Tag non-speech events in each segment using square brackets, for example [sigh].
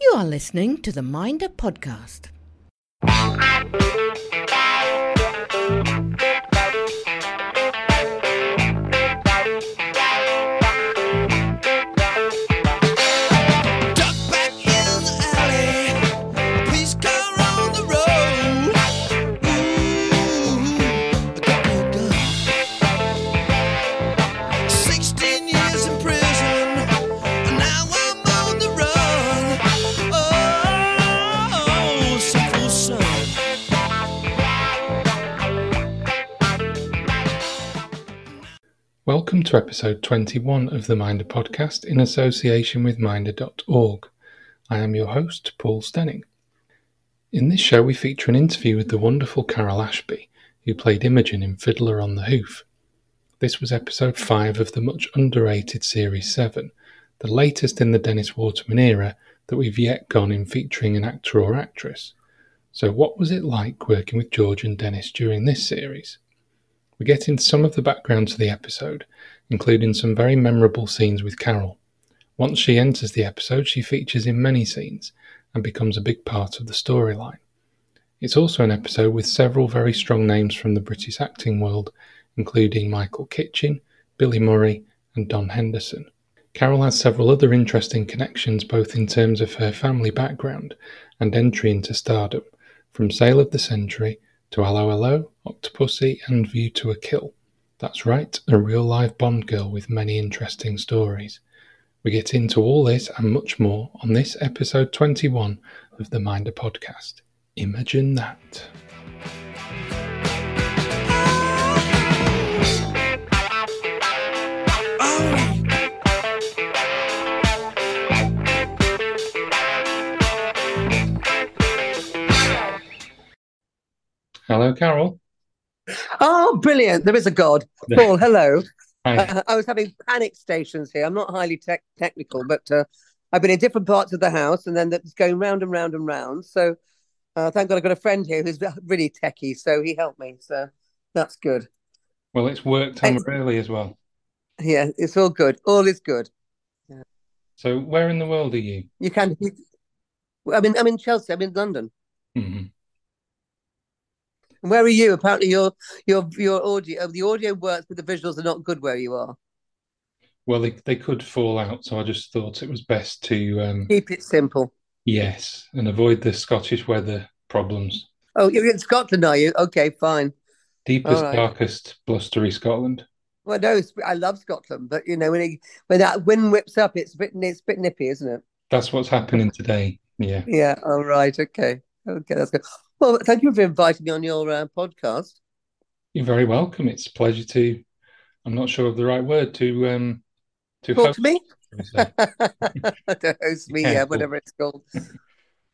You are listening to the Minder podcast. Welcome to episode 21 of the Minder podcast in association with Minder.org. I am your host, Paul Stenning. In this show, we feature an interview with the wonderful Carole Ashby, who played Imogen in Fiddler on the Hoof. This was episode 5 of the much underrated Series 7, the latest in the Dennis Waterman era that we've yet gone in featuring an actor or actress. So, what was it like working with George and Dennis during this series? We get into some of the background to the episode, including some very memorable scenes with Carole. Once she enters the episode, she features in many scenes and becomes a big part of the storyline. It's also an episode with several very strong names from the British acting world, including Michael Kitchen, Billy Murray, and Don Henderson. Carole has several other interesting connections both in terms of her family background and entry into stardom, from Sale of the Century to 'Allo 'Allo, Octopussy, and View to a Kill. That's right, a real live Bond girl with many interesting stories. We get into all this and much more on this episode 21 of the Minder podcast. Imogen that. Hello, Carole. Oh, brilliant. There is a God. Paul, [laughs] hello. Uh, I was having panic stations here. I'm not highly tech technical, but uh, I've been in different parts of the house and then it's going round and round and round. So uh, thank God I've got a friend here who's [laughs] really techie. So he helped me. So that's good. Well, it's worked time really as well. Yeah, it's all good. All is good. So, where in the world are you? You can. I'm in. I'm in Chelsea. I'm in London. Mhm. And where are you? Apparently, your your your audio the audio works, but the visuals are not good where you are. Well, they, they could fall out, so I just thought it was best to, um, Keep it simple. yes, and avoid the Scottish weather problems. Oh, you're in Scotland, are you? Okay, fine. Deepest, right. darkest, blustery Scotland. Well, no, I love Scotland, but you know when it, when that wind whips up, it's a bit it's a bit nippy, isn't it? That's what's happening today. Yeah. Yeah. All right. Okay. Okay. That's good. Well, thank you for inviting me on your uh, podcast. You're very welcome. It's a pleasure to, I'm not sure of the right word, to um to Talk host. to me. shall we say. [laughs] to host me, yeah, Careful. whatever it's called,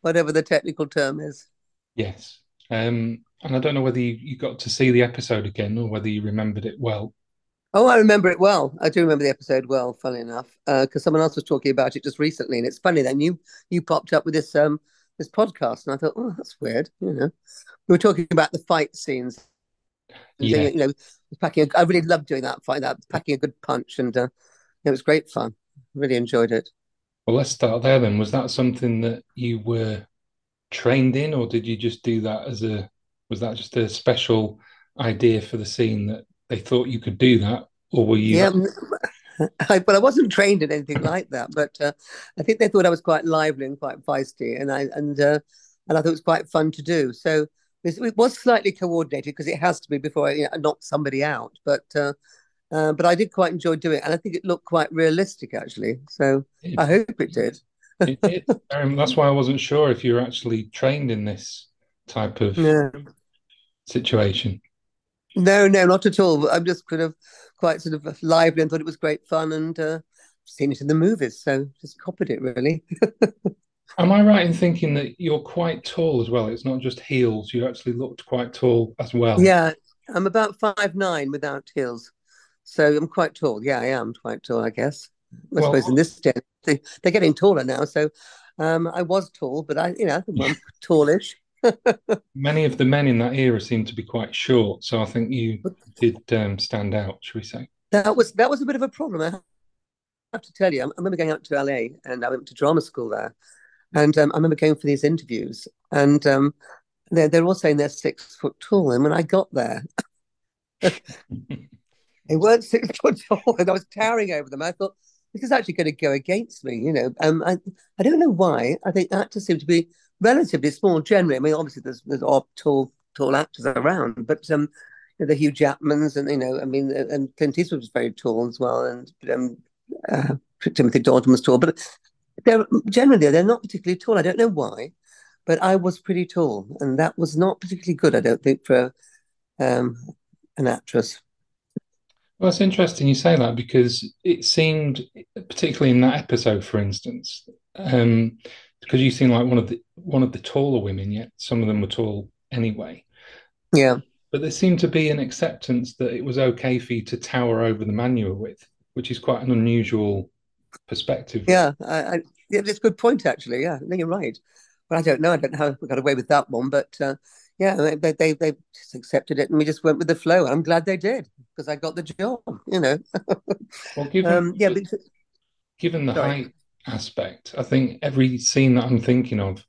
whatever the technical term is. Yes. Um, and I don't know whether you, you got to see the episode again or whether you remembered it well. Oh, I remember it well. I do remember the episode well. Funny enough, because someone else was talking about it just recently, and it's funny. Then you you popped up with this um this podcast, and I thought, oh, that's weird. You know, we were talking about the fight scenes. Yeah. You know, packing. A, I really loved doing that fight. That packing a good punch, and uh, it was great fun. Really enjoyed it. Well, let's start there then. Was that something that you were trained in, or did you just do that as a, was that just a special idea for the scene that they thought you could do that, or were you? Yeah, [laughs] I, but I wasn't trained in anything like that. But uh, I think they thought I was quite lively and quite feisty, and I and uh, and I thought it was quite fun to do. So it, it was slightly coordinated because it has to be before I you know, knock somebody out. But uh, uh, but I did quite enjoy doing it, and I think it looked quite realistic actually. So It- I hope it did. [laughs] it did. Um, that's why I wasn't sure if you were actually trained in this type of No, situation. No, no, not at all. I'm just kind of quite sort of lively and thought it was great fun, and uh, seen it in the movies, so just copied it really. [laughs] Am I right in thinking that you're quite tall as well? It's not just heels, you actually looked quite tall as well. Yeah, I'm about five nine without heels, so I'm quite tall. Yeah, I am quite tall, I guess. I Well- suppose in this day, they, they're getting taller now. So um, I was tall, but I, you know, I'm tallish. Many of the men in that era seem to be quite short, so I think you did um, stand out, should we say? That was that was a bit of a problem. I have to tell you, I remember going out to LA and I went to drama school there, And um, I remember going for these interviews, and um, they're they're all saying they're six foot tall. And when I got there, [laughs] they weren't six foot tall, and I was towering over them. I thought this is actually going to go against me, you know. Um, I I don't know why. I think actors seem to be relatively small generally. I mean, obviously there's there's odd tall tall actors around, but um, you know, the Hugh Jackmans and you know, I mean, and Clint Eastwood was very tall as well, and um, uh, Timothy Dalton was tall, but they're generally they're not particularly tall. I don't know why, but I was pretty tall, and that was not particularly good. I don't think for um, an actress. Well, it's interesting you say that because it seemed, particularly in that episode, for instance, um, because you seem like one of the one of the taller women, yet some of them were tall anyway. Yeah, But there seemed to be an acceptance that it was okay for you to tower over the man you were with, which is quite an unusual perspective. yeah, I, I, yeah, it's a good point actually. Yeah, no, you're right. But I don't know. I don't know how we got away with that one, but uh, yeah, they, they they they just accepted it, and we just went with the flow. I'm glad they did because I got the job. You know. [laughs] Well, given um, yeah, but given the sorry. height aspect, I think every scene that I'm thinking of,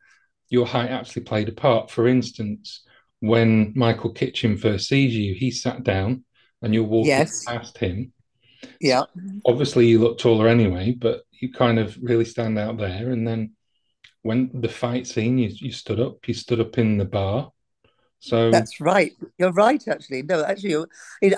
your height actually played a part. For instance, when Michael Kitchen first sees you, he sat down and you're walking Yes. past him. yeah, Obviously, you look taller anyway, but you kind of really stand out there. And then when the fight scene, you, you stood up, you stood up in the bar. So That's right. You're right, actually. No, actually,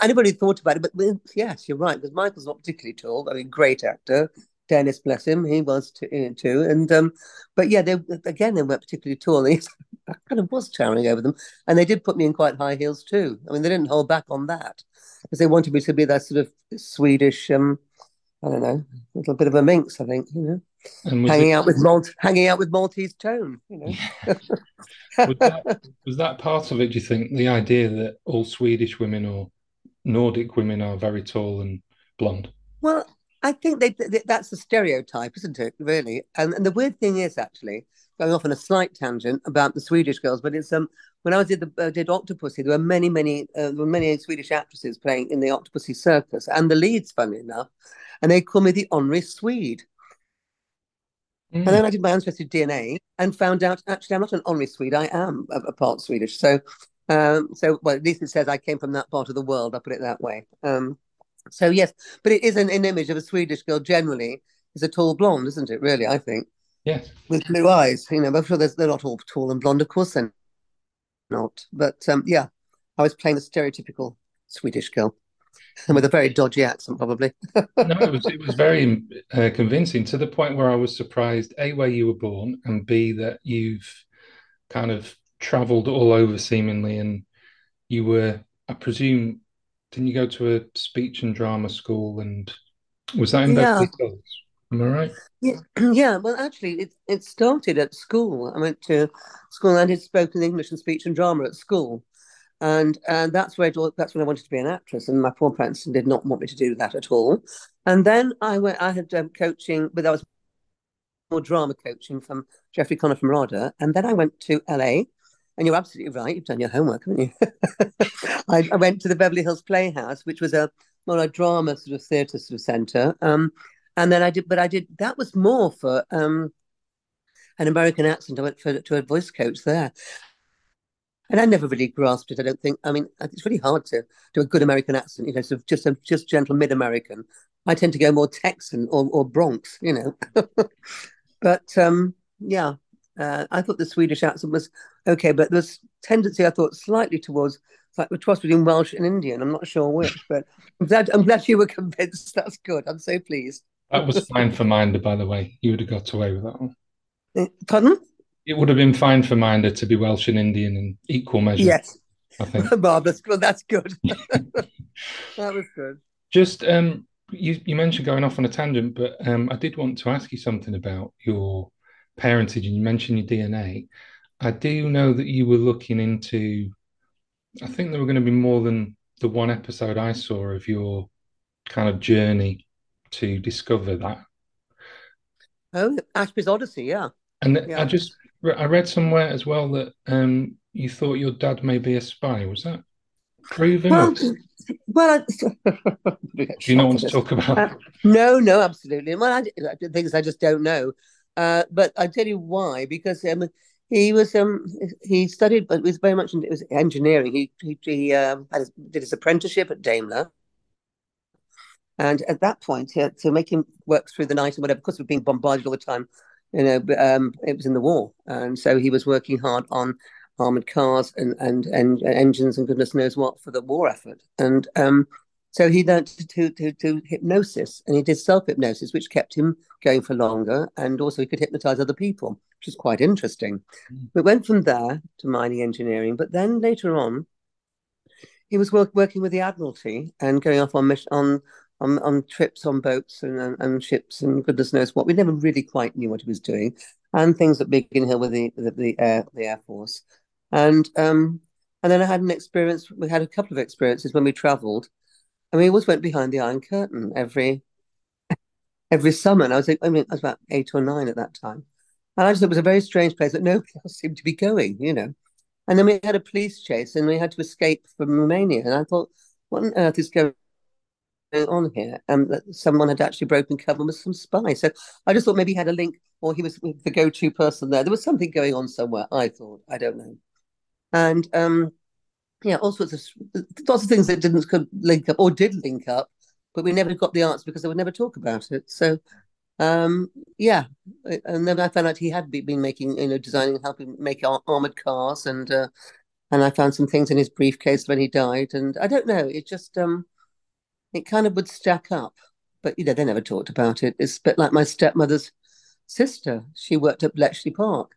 anybody thought about it, but yes, you're right. Because Michael's not particularly tall. I mean, great actor. Dennis, bless him, he was too. too. And um, but yeah, they again they weren't particularly tall. [laughs] And I kind of was towering over them, and they did put me in quite high heels too. I mean, they didn't hold back on that because they wanted me to be that sort of Swedish. Um, I don't know, a little bit of a minx. I think you know, hanging it, out with Malt, hanging out with Maltese tone. You know. [laughs] was that was that part of it, do you think? The idea that all Swedish women or Nordic women are very tall and blonde. Well, I think they, th that's the stereotype, isn't it? Really, and and the weird thing is actually going off on a slight tangent about the Swedish girls, but it's um when I was did the uh, did Octopussy, there were many many uh, there were many Swedish actresses playing in the Octopussy circus, and the leads, funny enough, and they call me the honorary Swede. And then I did my ancestry DNA and found out actually I'm not an honorary Swede. I am a, a part Swedish. So, um, so well, at least it says I came from that part of the world. I'll put it that way. Um, so yes, but it is an, an image of a Swedish girl. Generally, is a tall blonde, isn't it? Really, I think Yes. with blue eyes. You know, but I'm sure they're not all tall and blonde. Of course, they're not. But um, yeah, I was playing the stereotypical Swedish girl, and [laughs] with a very dodgy accent, probably. [laughs] No, it was it was very uh, convincing to the point where I was surprised a where you were born and b that you've kind of travelled all over seemingly and you were I presume didn't you go to a speech and drama school and was that in Yeah. Beverly Hills? Am I right? Yeah, [clears throat] yeah. Well, actually, it it started at school. I went to school and did spoken English and speech and drama at school, and and that's where that's when I wanted to be an actress. And my poor parents did not want me to do that at all. And then I went. I had um, coaching, but that was more drama coaching from Jeffrey Connor from RADA. And then I went to LA. And you're absolutely right. You've done your homework, haven't you? [laughs] I, I went to the Beverly Hills Playhouse, which was a more a drama sort of theatre sort of centre. Um, and then I did, but I did that was more for um, an American accent. I went for to a voice coach there, and I never really grasped it. I don't think. I mean, it's really hard to do a good American accent. You know, sort of just a just gentle mid American. I tend to go more Texan or or Bronx. You know, [laughs] but um, yeah, uh, I thought the Swedish accent was okay, but there's tendency I thought slightly towards like the cross between Welsh and Indian. I'm not sure which, but I'm glad I'm glad you were [laughs] convinced. That's good. I'm so pleased. That was fine for Minder, by the way. You would have got away with that one. Uh, Pardon? It would have been fine for Minder to be Welsh and Indian in equal measure, Yes, I think. marvelous. [laughs] Well, that's good. [laughs] that was good. Just um, you you mentioned going off on a tangent, but um, I did want to ask you something about your parentage, and you mentioned your DNA. I do know that you were looking into. I think there were going to be more than the one episode I saw of your kind of journey to discover that. Oh, Ashby's Odyssey. Yeah. And Yeah. I just I read somewhere as well that um, you thought your dad may be a spy. Was that proven? Well, do [laughs] well, I, you not want to [laughs] talk about? Uh, no, no, absolutely. Well, I, the things I just don't know. Uh, but I tell you why, because um, he was um, he studied, but it was very much it was engineering. He he, he um, his, did his apprenticeship at Daimler, and at that point, he had to make him work through the night and whatever. Because we're being bombarded all the time, you know. Um, it was in the war, and so he was working hard on armored cars and and and engines and goodness knows what for the war effort. And um, so he learned to, to, to hypnosis and he did self hypnosis, which kept him going for longer. And also he could hypnotize other people, which is quite interesting. Mm. We went from there to mining engineering. But then later on, he was work, working with the Admiralty and going off on on on, on trips on boats and, and, and, ships and goodness knows what. We never really quite knew what he was doing, and things at Biggin Hill with the the, the Air the Air Force, and um, and then I had an experience. We had a couple of experiences when we travelled, and we always went behind the Iron Curtain every every summer. And I was, I mean, I was about eight or nine at that time. And I just thought it was a very strange place that nobody [laughs] else seemed to be going, you know. And then we had a police chase and we had to escape from Romania. And I thought, what on earth is going on here? And that someone had actually broken cover with some spy. So I just thought maybe he had a link or he was the go to person there. There was something going on somewhere, I thought. I don't know. And um, yeah, all sorts of lots of things that didn't link up or did link up, but we never got the answer because they would never talk about it. So, um, yeah, and then I found out he had been making, you know, designing, helping make armored cars, and uh, and I found some things in his briefcase when he died, and I don't know, it just um, it kind of would stack up, but you know, they never talked about it. It's a bit like my stepmother's sister; she worked at Bletchley Park,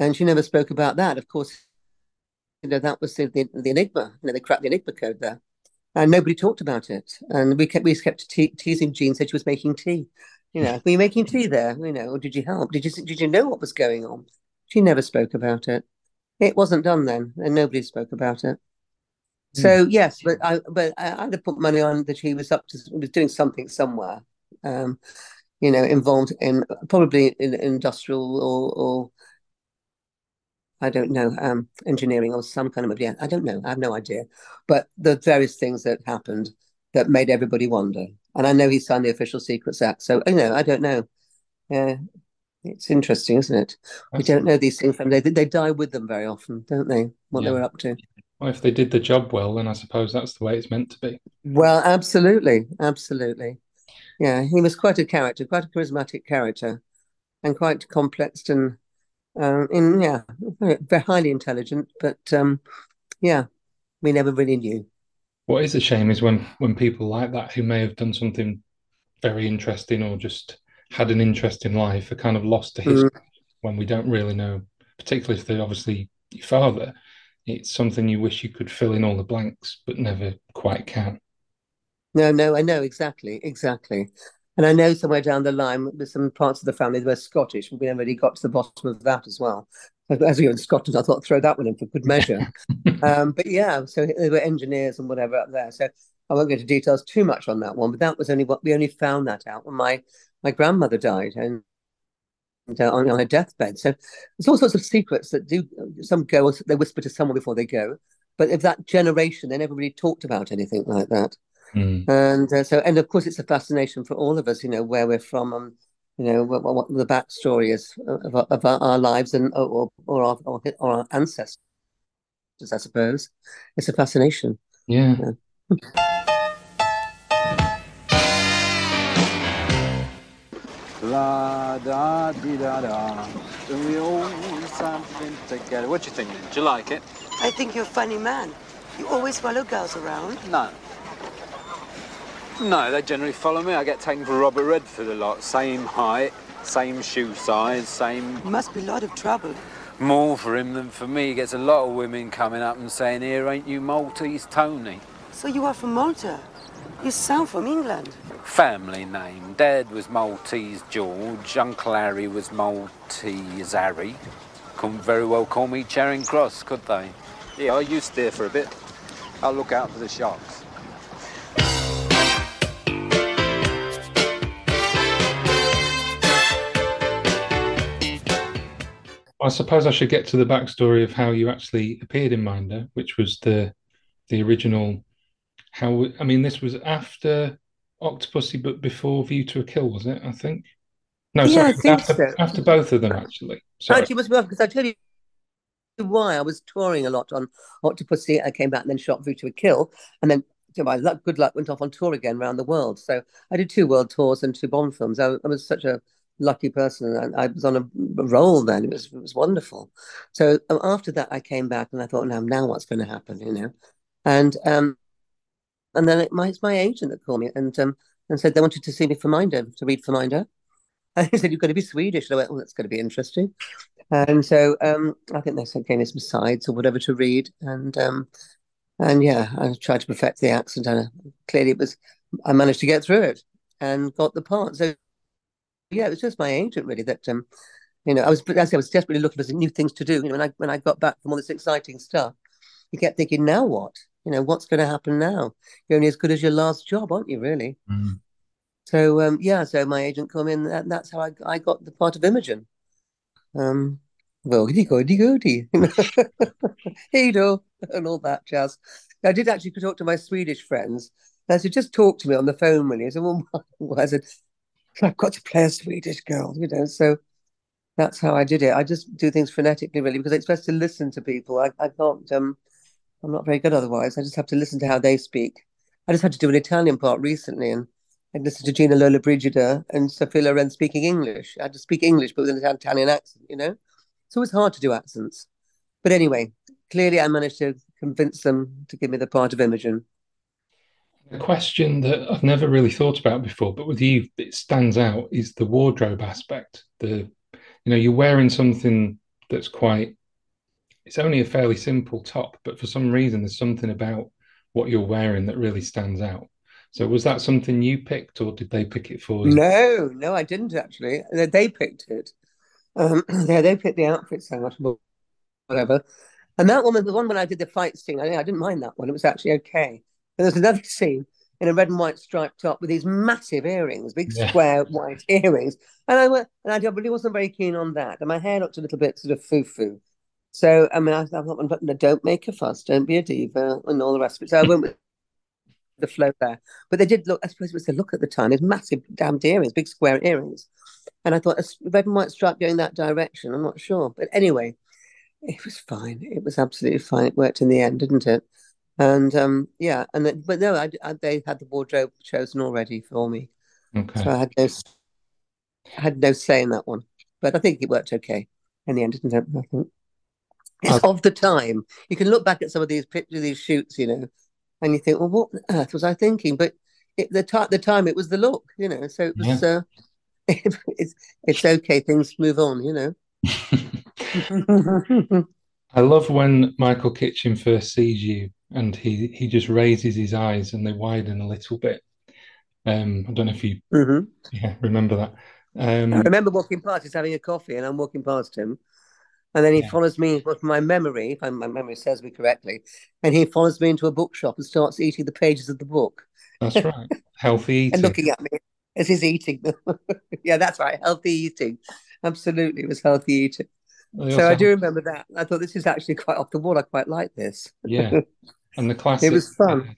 and she never spoke about that. Of course, you know, that was the, the, the enigma. You know, they cracked the enigma code there, and nobody talked about it. And we kept we kept te- teasing Jean. Said she was making tea. You know, were you making tea there? You know, or did you help? Did you did you know what was going on? She never spoke about it. It wasn't done then, and nobody spoke about it. Mm. So yes, but I but I, I'd have put money on that he was up to was doing something somewhere. Um, you know, involved in probably in industrial or or I don't know, um, engineering or some kind of, yeah, I don't know. I have no idea. But the various things that happened that made everybody wonder. And I know he signed the Official Secrets Act. So, you know, I don't know. Yeah, it's interesting, isn't it? We don't know these things. They, they die with them very often, don't they? What yeah. they were up to. Well, if they did the job well, then I suppose that's the way it's meant to be. Well, absolutely. Absolutely. Yeah, he was quite a character, quite a charismatic character, and quite complex and um, in yeah, very highly intelligent, but um, yeah, we never really knew. What is a shame is when when people like that who may have done something very interesting or just had an interesting life are kind of lost to history mm. when we don't really know, particularly if they're obviously your father. It's something you wish you could fill in all the blanks, but never quite can. No, no, I know exactly, exactly. And I know somewhere down the line, with some parts of the family that were Scottish, we never really got to the bottom of that as well. As we were in Scotland, I thought throw that one in for good measure. [laughs] um, but yeah, so they were engineers and whatever up there. So I won't go into details too much on that one. But that was only what we only found that out when my my grandmother died and uh, on, on her deathbed. So there's all sorts of secrets that do some go. They whisper to someone before they go. But of that generation, they never really talked about anything like that. Mm. And uh, so, and of course, it's a fascination for all of us, you know, where we're from, and you know, what, what the backstory is of, of our, our, lives and or or our, or our, ancestors, I suppose. It's a fascination. Yeah. yeah. [laughs] La da di da da. we all something together. What do you think? Do you like it? I think you're a funny man. You always follow girls around. No. No, they generally follow me. I get taken for Robert Redford a lot. Same height, same shoe size, same. Must be a lot of trouble. More for him than for me. He gets a lot of women coming up and saying, Here, ain't you Maltese Tony? So you are from Malta? You sound from England. Family name. Dad was Maltese George. Uncle Harry was Maltese Harry. Couldn't very well call me Charing Cross, could they? Yeah, I used to there for a bit. I'll look out for the sharks. I suppose I should get to the backstory of how you actually appeared in Minder, which was the the original. How I mean, this was after Octopussy, but before View to a Kill, was it? I think. No, Yeah, sorry, after, so. after both of them, actually. Sorry. Actually, be because I tell you why I was touring a lot on Octopussy. I came back and then shot View to a Kill, and then to my luck, good luck, went off on tour again around the world. So I did two world tours and two Bond films. I, I was such a lucky person. and I, was on a, roll then. It was it was wonderful. So um, after that, I came back and I thought, now now what's going to happen? You know, and um, and then it, my it's my agent that called me and um and said they wanted to see me for Minder to read for Minder. [laughs] And he said, You've got to be Swedish. And I went, Oh, that's going to be interesting. And so um, I think they sent gave me some sides or whatever to read. And um, and yeah, I tried to perfect the accent. And clearly it was, I managed to get through it and got the part. So yeah, it was just my agent really that, um, you know, I was, as I was desperately looking for some new things to do. You know, when I, when I got back from all this exciting stuff, you kept thinking, now what? You know, what's going to happen now? You're only as good as your last job, aren't you, really? Mm. So um, yeah, so my agent come in, and that's how I, I got the part of Imogen. Um, well, goody goody goody, hey do, and all that jazz. I did actually talk to my Swedish friends. And I said, just talk to me on the phone, will you? I said, well, [laughs] I said, [laughs] I've got to play a Swedish girl, you know. So that's how I did it. I just do things phonetically, really, because it's best to listen to people. I, I can't. Um, I'm not very good otherwise. I just have to listen to how they speak. I just had to do an Italian part recently, and I listened to Gina Lollobrigida and Sophia Loren speaking English. I had to speak English, but with an Italian accent, you know? It's hard to do accents. But anyway, clearly I managed to convince them to give me the part of Imogen. A question that I've never really thought about before, but with you, it stands out is the wardrobe aspect. The, you know, you're wearing something that's quite, it's only a fairly simple top, but for some reason, there's something about what you're wearing that really stands out. So was that something you picked or did they pick it for you? No, no, I didn't actually. They, picked it. Um, [clears throat] yeah, they picked the outfit so much, but whatever. And that one, was the one when I did the fight scene, I, I didn't mind that one. It was actually okay. And there's another scene in a red and white striped top with these massive earrings, big Yeah. square white earrings. And I went, and I really wasn't very keen on that. And my hair looked a little bit sort of foo foo. So, I mean, I, I thought, no, don't make a fuss, don't be a diva, and all the rest of it. So I went with the flow there. But they did look, I suppose it was the look at the time, these massive damn earrings, big square earrings. And I thought, red and white stripe going that direction, I'm not sure. But anyway, it was fine. It was absolutely fine. It worked in the end, didn't it? And um, yeah, and then, but no, I, I, they had the wardrobe chosen already for me, Okay. so I had no, I had no say in that one. But I think it worked okay in the end, didn't it? I think it's [laughs] of the time. You can look back at some of these pictures, these shoots, you know, and you think, well, what on earth was I thinking? But it, the time, the time, it was the look, you know. So it was, uh, [laughs] it's it's okay. Things move on, you know. [laughs] I love when Michael Kitchen first sees you and he he just raises his eyes and they widen a little bit. Um, I don't know if you hmm yeah remember that. I Um, remember walking past, he's having a coffee, and I'm walking past him. And then he Yeah. follows me, my memory, if I- my memory serves me correctly, and he follows me into a bookshop and starts eating the pages of the book that's right. Healthy [laughs] eating. and looking at me as he's eating them. [laughs] yeah, that's right. Healthy eating. Absolutely, it was healthy eating. So I do have- remember that. I thought this is actually quite off the wall. I quite like this. yeah, [laughs] and the classic It was fun. uh,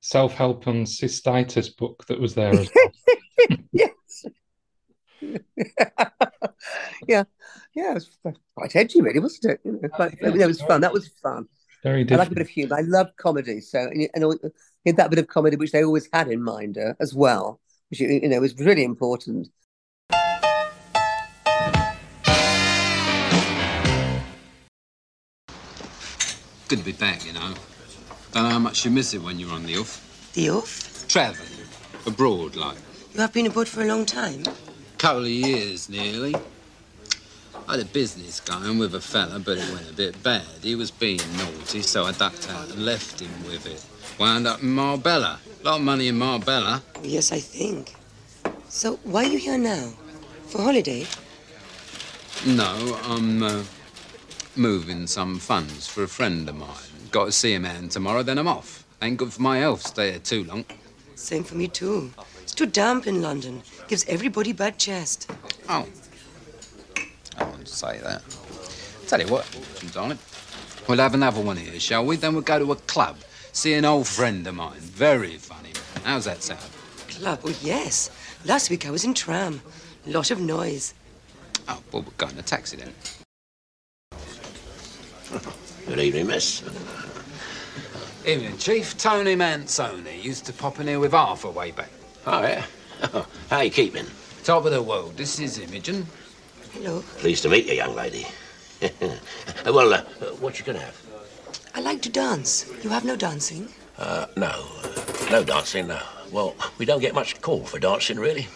self-help on cystitis book that was there as well. [laughs] yes. [laughs] yeah, yeah, it was quite edgy, really, wasn't it? You know, quite, Yeah, it was fun. That was fun. Very different. I like a bit of humour. I love comedy, so and, and all- he had that bit of comedy which they always had in Minder as well, which you you know was really important. Good to be back, you know. Don't know how much you miss it when you're on the off. The off? Travelling. Abroad, like. You have been abroad for a long time. Couple of years, nearly. I had a business going with a fella, but it went a bit bad. He was being naughty, so I ducked out and left him with it. Wound up in Marbella. A lot of money in Marbella. Yes, I think. So why are you here now? For holiday? No, I'm uh, moving some funds for a friend of mine. Got to see a man tomorrow, then I'm off. Ain't good for my health, stay here too long. Same for me too. It's too damp in London. Gives everybody bad chest. Oh. I wouldn't say that. Tell you what, darling. We'll have another one here, shall we? Then we'll go to a club. See an old friend of mine. Very funny man. How's that sound? Club? Oh yes. Last week I was in tram. Lot of noise. Oh, well, we'll go in a taxi then. [laughs] Good evening, miss. Evening, Chief. Tony Manzoni used to pop in here with Arthur way back. Oh, yeah? [laughs] How you keeping? Top of the world. This is Imogen. Hello. Pleased to meet you, young lady. [laughs] well, uh, what you gonna have? I like to dance. You have no dancing? Uh, no. Uh, no dancing, no. Well, we don't get much call for dancing, really.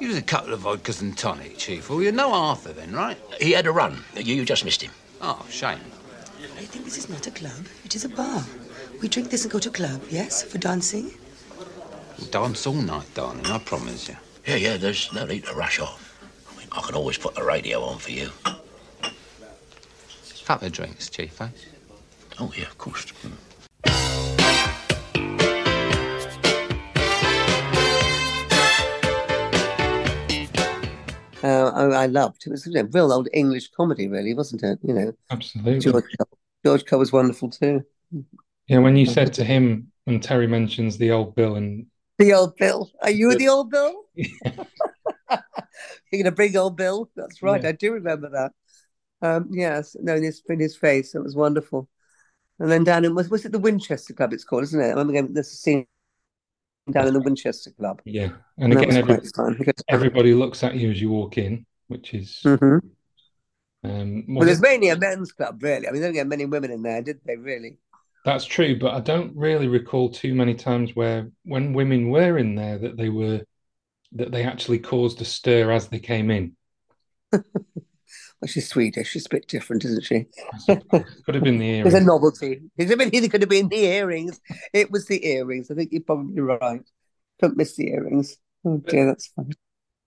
Use a couple of vodkas and tonic, Chief. Well, you know Arthur then, right? He had a run. You, you just missed him. Oh, shame. I think this is not a club. It is a bar. We drink this and go to club, yes? For dancing? We'll dance all night, darling, I promise you. Yeah, yeah, there's no need to rush off. I mean, I can always put the radio on for you. Couple of drinks, Chief, eh? Oh, yeah, of course. Uh, I, I loved it. was you know, real old English comedy, really, wasn't it? You know, Absolutely. George Cole. George Cole was wonderful too. Yeah, when you said to him, when Terry mentions the old Bill, and The old Bill. Are you the old Bill? [laughs] [laughs] You're going to bring old Bill? That's right. Yeah. I do remember that. Um, yes, no, in his in his face, it was wonderful. And then down in was was it the Winchester Club? It's called, isn't it? I remember going, there's a scene down in the Winchester Club. yeah, and And again, every, quite fun. Because, everybody looks at you as you walk in, which is Mhm. Um, Well, there's mainly a men's club, really. I mean, they don't get many women in there, did they? Really? that's true, but I don't really recall too many times where when women were in there that they were that they actually caused a stir as they came in. [laughs] Well, she's Swedish. She's a bit different, isn't she? Could have been the [laughs] It was a novelty. It either could have been the earrings. It was the earrings. I think you're probably right. Don't miss the earrings. Oh dear, that's funny.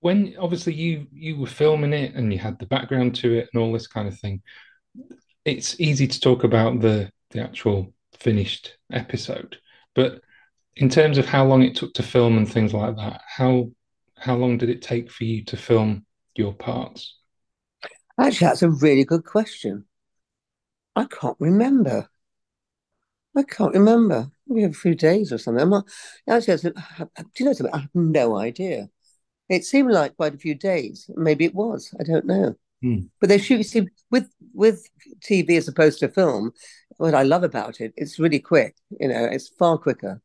When obviously you you were filming it and you had the background to it and all this kind of thing, it's easy to talk about the the actual finished episode, but in terms of how long it took to film and things like that, how how long did it take for you to film your parts? Actually, that's a really good question. I can't remember. I can't remember. Maybe a few days or something. I'm not, actually, do you know something? I have no idea. It seemed like quite a few days. Maybe it was. I don't know. Hmm. But they shoot, you see, with with TV as opposed to film, what I love about it, it's really quick. You know, it's far quicker.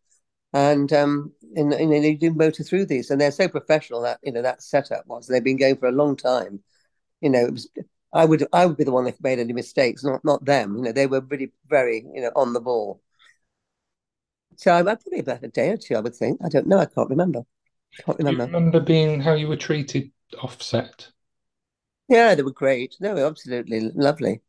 And um, and, and they do motor through these, and they're so professional that you know that setup was. They've been going for a long time. You know, it was, I would I would be the one that made any mistakes, not not them. You know, they were really very you know on the ball. So I probably about a day or two, I would think. I don't know. I can't remember. Can't remember. remember being how you were treated offset? Yeah, they were great. They were absolutely lovely.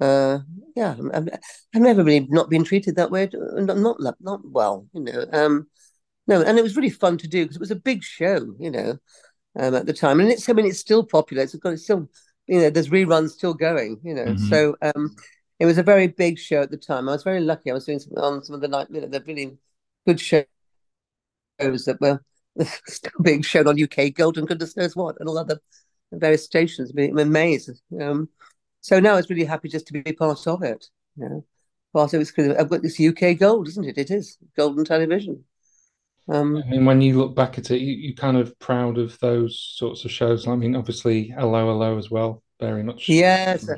Uh, yeah, I've, I've never really not been treated that way. Not not not well, you know. Um, no, and it was really fun to do because it was a big show, you know, um, at the time. And it's I mean it's still popular. It's got it's still you know there's reruns still going, you know. Mhm. So um, it was a very big show at the time. I was very lucky. I was doing some, on some of the night, you know, the really good shows that were still [laughs] being shown on UK Gold and goodness knows what and all other various stations. I'm amazed. Um, so now I was really happy just to be part of it. You know, part of it's because I've got this UK Gold, isn't it? It is golden television. Um, I mean, when you look back at it, you, you kind of proud of those sorts of shows. I mean, obviously, 'Allo, 'Allo as well, very much. Yes,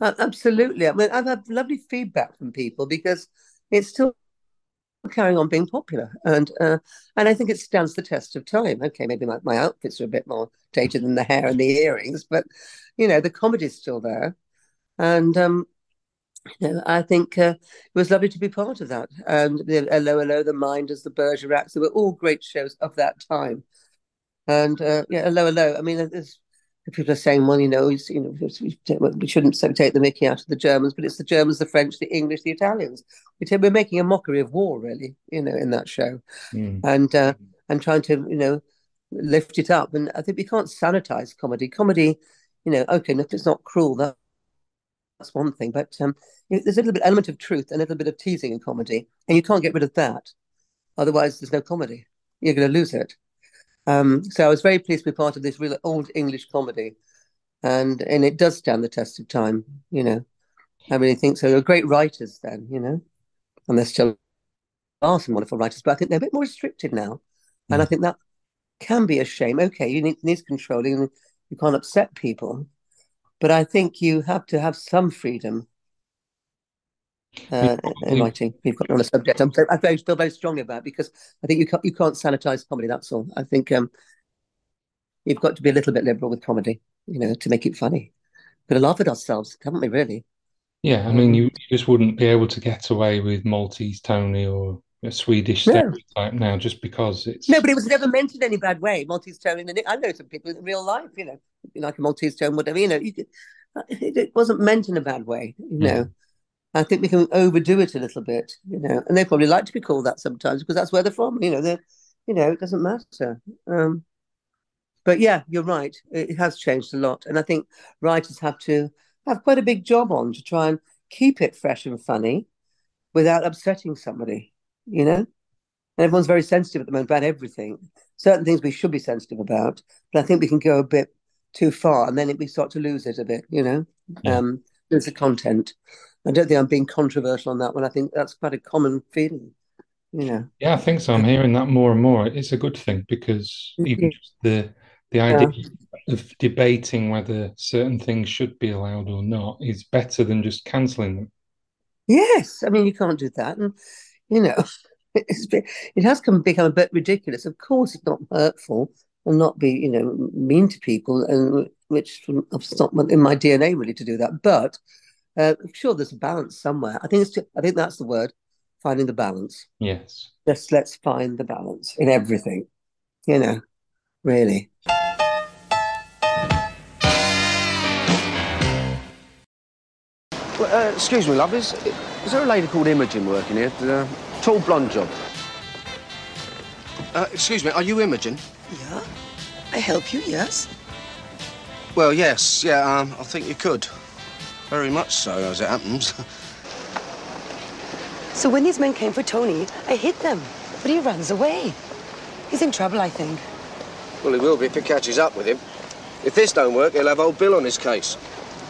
uh, absolutely. I mean, I've had lovely feedback from people because it's still carrying on being popular, and uh, and I think it stands the test of time. Okay, maybe my, my outfits are a bit more dated than the hair and the earrings, but you know, the comedy's still there, and um, you know, I think uh, it was lovely to be part of that. And the 'Allo, 'Allo, The Minders, The Bergeracs, they were all great shows of that time. And uh, yeah, 'Allo, 'Allo. I mean, there's people are saying, well, you know, you know, we shouldn't so take the Mickey out of the Germans, but it's the Germans, the French, the English, the Italians. We're making a mockery of war, really, you know, in that show, Mm. and uh, and trying to, you know, lift it up. And I think we can't sanitize comedy. Comedy, you know, okay, if it's not cruel, that that's one thing, but um, there's a little bit element of truth and a little bit of teasing in comedy, and you can't get rid of that. Otherwise, there's no comedy. You're going to lose it. Um, so I was very pleased to be part of this real old English comedy, and and it does stand the test of time. You know, I really think so. Were great writers then, you know, and there still are some wonderful writers, but I think they're a bit more restricted now, and I think that can be a shame. Okay, you need needs controlling, and you can't upset people, but I think you have to have some freedom. Uh, in writing, you've got on a subject. I'm, I very, feel very strongly about because I think you can't you can't sanitize comedy. That's all. I think um, you've got to be a little bit liberal with comedy, you know, to make it funny. Got to laugh at ourselves, haven't we? Really? Yeah, I mean, you, you just wouldn't be able to get away with Maltese Tony or a Swedish No. stereotype now just because it's No, but it was never meant in any bad way. Maltese tone, and I know some people in real life, you know, like a Maltese tone, whatever, you know, you could, it, it wasn't meant in a bad way, you know. I think we can overdo it a little bit, you know, and they probably like to be called that sometimes because that's where they're from, you know. They're, you know, it doesn't matter. Um, but yeah, you're right. It, it has changed a lot, and I think writers have to have quite a big job on to try and keep it fresh and funny without upsetting somebody, you know. And everyone's very sensitive at the moment about everything. Certain things we should be sensitive about, but I think we can go a bit too far, and then we start to lose it a bit, you know. Yeah. Um, lose the content. I don't think I'm being controversial on that one. I think that's quite a common feeling, you know. Yeah, I think so. I'm hearing that more and more. It's a good thing because mm-hmm. even just the the idea of debating whether certain things should be allowed or not is better than just cancelling them. Yes, I mean you can't do that, and you know, [laughs] it's been, it has come become a bit ridiculous. Of course, it's not hurtful and not be you know mean to people, and which it's not in my DNA really to do that. But uh, I'm sure there's a balance somewhere. I think it's just, I think that's the word, finding the balance. Yes. Just let's find the balance in everything, you know, really. Well, uh, excuse me, love. Is, is there a lady called Imogen working here? The tall blonde job. Uh, excuse me, are you Imogen? Yeah? I help you, yes? Well, yes, yeah, um, I think you could. Very much so, as it happens. [laughs] So when these men came for Tony, I hit them, but he runs away. He's in trouble, I think. well, he will be if it catches up with him. If this don't work, he'll have old Bill on his case.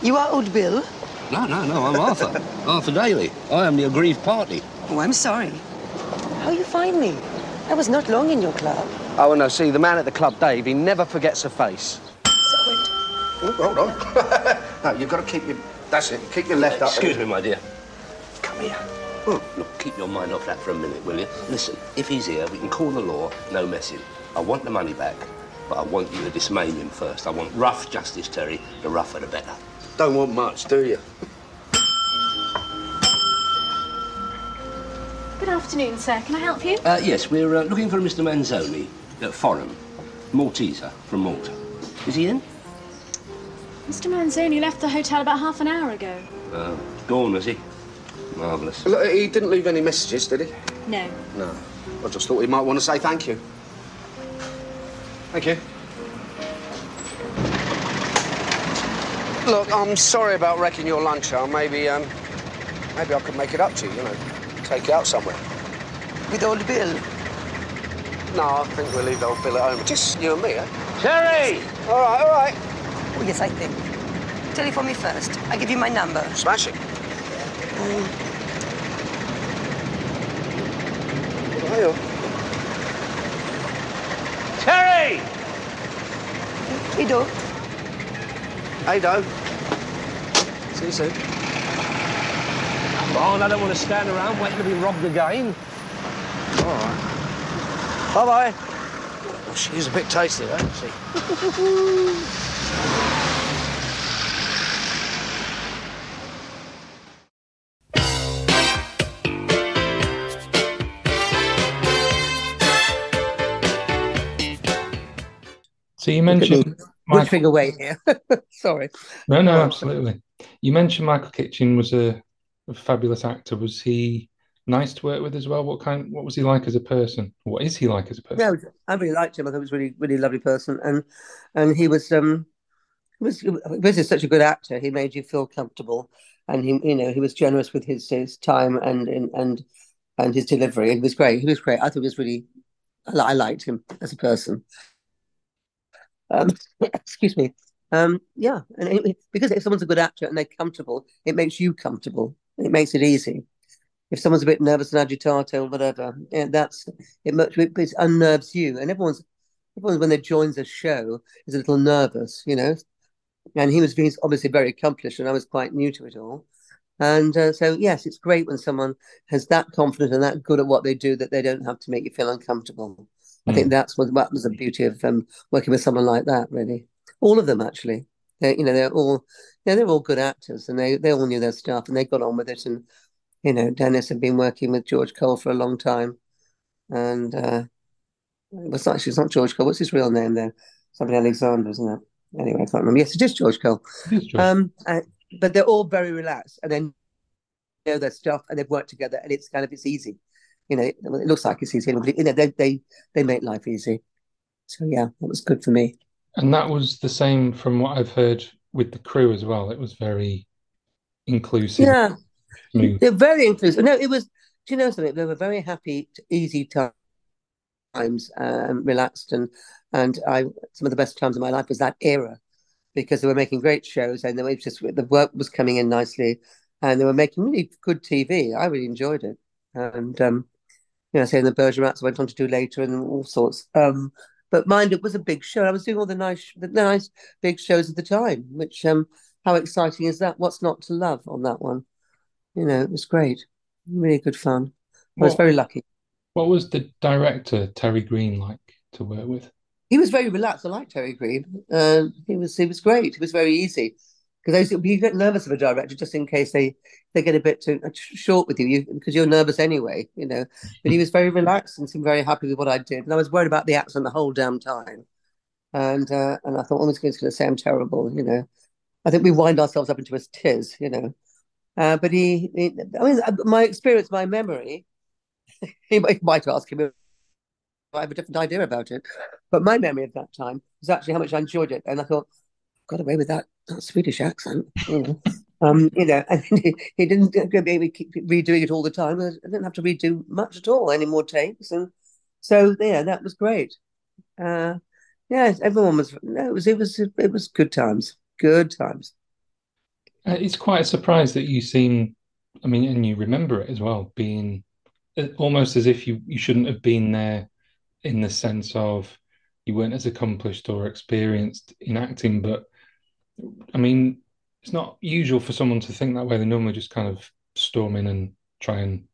You are old Bill? No, no, no, I'm Arthur. Arthur Daly. I am the aggrieved party. Oh, I'm sorry. How you find me? I was not long in your club. Oh, no, see, the man at the club, Dave, he never forgets a face. Oh, hold on. [laughs] no, you've got to keep your... That's it. Keep your left up. Excuse me, my dear. Come here. Look, keep your mind off that for a minute, will you? Listen, if he's here, we can call the law, no messing. I want the money back, but I want you to dismain him first. I want rough justice, Terry. The rougher, the better. Don't want much, do you? Good afternoon, sir. Can I help you? Uh, yes, we're uh, looking for Mr. Manzoni, uh, foreign, Malteser from Malta. Is he in? Mr. Manzoni left the hotel about half an hour ago. Uh, gone, is he? Marvellous. Look, he didn't leave any messages, did he? No. No. I just thought he might want to say thank you. Thank you. Look, I'm sorry about wrecking your lunch hour. Maybe, um, maybe I could make it up to you, you know, take you out somewhere. With old Bill. No, I think we'll leave old Bill at home. Just you and me, eh? Terry! All right, all right. Oh, yes, I think. Telephone me first. I give you my number. Smashing. Hiya. Terry! We do. Hey, Do. See you soon. Oh, Come on, I don't want to stand around waiting to be robbed again. All right. Bye-bye. Oh, well, she's a bit tasty, though, isn't she? [laughs] So you mentioned Which Michael, figure away here? [laughs] Sorry. no, no, absolutely. You mentioned Michael Kitchen was a, a fabulous actor. Was he nice to work with as well? What kind? What was he like as a person? What is he like as a person? No, I really liked him. I thought he was really, really lovely person, and and he was um, he was he was such a good actor. He made you feel comfortable, and he, you know, he was generous with his his time and and and, and his delivery. He was great. He was great. I thought he was really, I liked him as a person. Um, [laughs] excuse me. Um, yeah, and it, because if someone's a good actor and they're comfortable, it makes you comfortable. It makes it easy. If someone's a bit nervous and agitato or whatever, yeah, that's it. Much it unnerves you, and everyone's everyone when they joins a show is a little nervous, you know. And he was he's obviously very accomplished, and I was quite new to it all. And uh, so, yes, it's great when someone has that confidence and that good at what they do that they don't have to make you feel uncomfortable. I think that's what that was the beauty of um, working with someone like that. Really, all of them actually. They, you know, they're all, yeah, they're all good actors, and they they all knew their stuff, and they got on with it. And you know, Dennis had been working with George Cole for a long time, and uh, it's not, it's not George Cole. What's his real name there? Somebody Alexander, isn't it? Anyway, I can't remember. Yes, it is George Cole. It is George. Um, uh, but they're all very relaxed, and then know their stuff, and they've worked together, and it's kind of it's easy. You know, it, it looks like it's easy, but you know, they they they make life easy. So yeah, that was good for me. And that was the same from what I've heard with the crew as well. It was very inclusive. Yeah, smooth. they're very inclusive. No, it was. Do you know something? They were very happy, easy times, um, relaxed, and and I some of the best times of my life was that era because they were making great shows and they were just the work was coming in nicely and they were making really good TV. I really enjoyed it, and um, you know, saying the Bergeracs went on to do later and all sorts. Um, but mind, it was a big show. I was doing all the nice, the nice big shows of the time. Which, um, how exciting is that? What's not to love on that one? You know, it was great, really good fun. I was very lucky. What was the director Terry Green like to work with? He was very relaxed. I like Terry Green. Uh, he was he was great. He was very easy because you get nervous of a director just in case they they get a bit too uh, short with you, you because you're nervous anyway, you know. But he [laughs] was very relaxed and seemed very happy with what I did, and I was worried about the accent the whole damn time. And uh, and I thought, oh, guy's going to say I'm terrible, you know. I think we wind ourselves up into a tiz, you know. Uh, but he, he, I mean, uh, my experience, my memory. [laughs] he might, might ask him if I have a different idea about it. But my memory of that time was actually how much I enjoyed it. And I thought, got away with that, that Swedish accent. Know, um, you know [laughs] and he, he didn't maybe keep redoing it all the time. I didn't have to redo much at all, any more takes. And so, yeah, that was great. Uh, yeah, everyone was, no, it was, it was, it was good times, good times. Uh, It's quite a surprise that you seem, I mean, and you remember it as well, being uh, almost as if you, you shouldn't have been there in the sense of you weren't as accomplished or experienced in acting. But I mean, it's not usual for someone to think that way. They normally just kind of storm in and try and